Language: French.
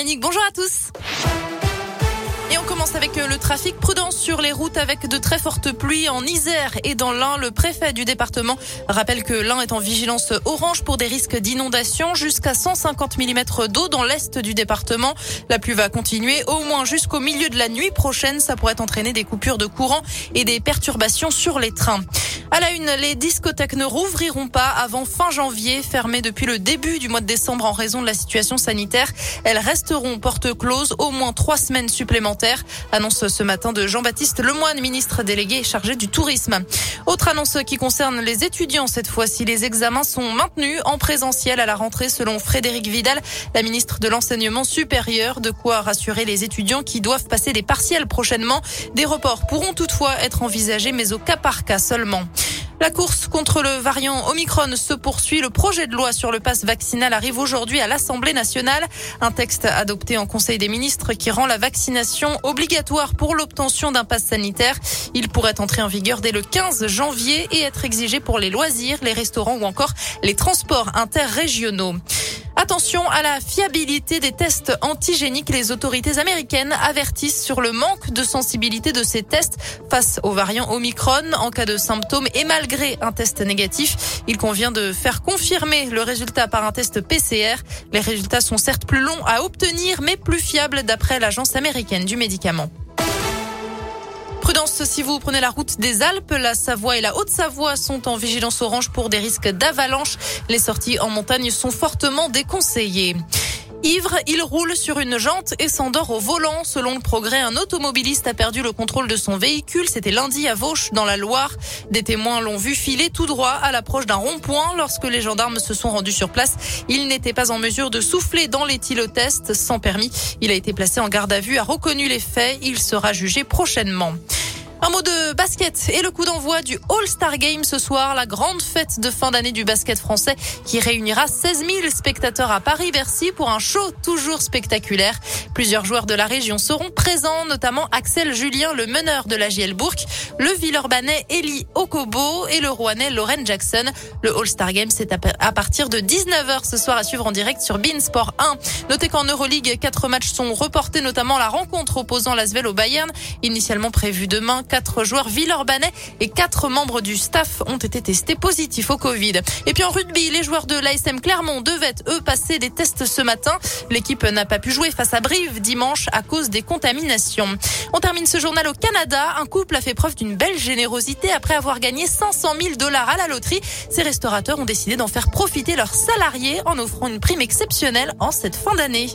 Yannick, bonjour à tous. Et on commence avec euh, le trafic. Prudence sur les routes avec de très fortes pluies en Isère et dans l'Ain. Le préfet du département rappelle que l'Ain est en vigilance orange pour des risques d'inondation jusqu'à 150 mm d'eau dans l'est du département. La pluie va continuer au moins jusqu'au milieu de la nuit prochaine. Ça pourrait entraîner des coupures de courant et des perturbations sur les trains. À la une, les discothèques ne rouvriront pas avant fin janvier, fermées depuis le début du mois de décembre en raison de la situation sanitaire. Elles resteront porte close au moins trois semaines supplémentaires. Annonce ce matin de Jean-Baptiste Lemoine, ministre délégué chargé du tourisme. Autre annonce qui concerne les étudiants cette fois-ci. Les examens sont maintenus en présentiel à la rentrée selon Frédéric Vidal, la ministre de l'enseignement supérieur. De quoi rassurer les étudiants qui doivent passer des partiels prochainement. Des reports pourront toutefois être envisagés, mais au cas par cas seulement. La course contre le variant Omicron se poursuit. Le projet de loi sur le pass vaccinal arrive aujourd'hui à l'Assemblée nationale. Un texte adopté en Conseil des ministres qui rend la vaccination obligatoire pour l'obtention d'un pass sanitaire. Il pourrait entrer en vigueur dès le 15 janvier et être exigé pour les loisirs, les restaurants ou encore les transports interrégionaux. Attention à la fiabilité des tests antigéniques. Les autorités américaines avertissent sur le manque de sensibilité de ces tests face aux variants Omicron en cas de symptômes et malgré un test négatif. Il convient de faire confirmer le résultat par un test PCR. Les résultats sont certes plus longs à obtenir mais plus fiables d'après l'agence américaine du médicament. Prudence si vous prenez la route des Alpes, la Savoie et la Haute-Savoie sont en vigilance orange pour des risques d'avalanche. Les sorties en montagne sont fortement déconseillées. Ivre, il roule sur une jante et s'endort au volant. Selon le progrès, un automobiliste a perdu le contrôle de son véhicule. C'était lundi à Vauche, dans la Loire. Des témoins l'ont vu filer tout droit à l'approche d'un rond-point. Lorsque les gendarmes se sont rendus sur place, il n'était pas en mesure de souffler dans l'éthylotest sans permis. Il a été placé en garde à vue, a reconnu les faits. Il sera jugé prochainement. Un mot de basket et le coup d'envoi du All-Star Game ce soir, la grande fête de fin d'année du basket français qui réunira 16 000 spectateurs à Paris-Bercy pour un show toujours spectaculaire. Plusieurs joueurs de la région seront présents, notamment Axel Julien, le meneur de la JL Bourg, le Villeurbanais Eli Okobo et le Rouennais Lauren Jackson. Le All-Star Game, c'est à partir de 19h ce soir à suivre en direct sur Beansport 1. Notez qu'en Euroleague, quatre matchs sont reportés, notamment la rencontre opposant l'Asvel au Bayern, initialement prévue demain quatre joueurs villeurbanais et quatre membres du staff ont été testés positifs au Covid. Et puis en rugby, les joueurs de l'ASM Clermont devaient eux passer des tests ce matin. L'équipe n'a pas pu jouer face à Brive dimanche à cause des contaminations. On termine ce journal au Canada. Un couple a fait preuve d'une belle générosité après avoir gagné 500 000 dollars à la loterie. Ces restaurateurs ont décidé d'en faire profiter leurs salariés en offrant une prime exceptionnelle en cette fin d'année.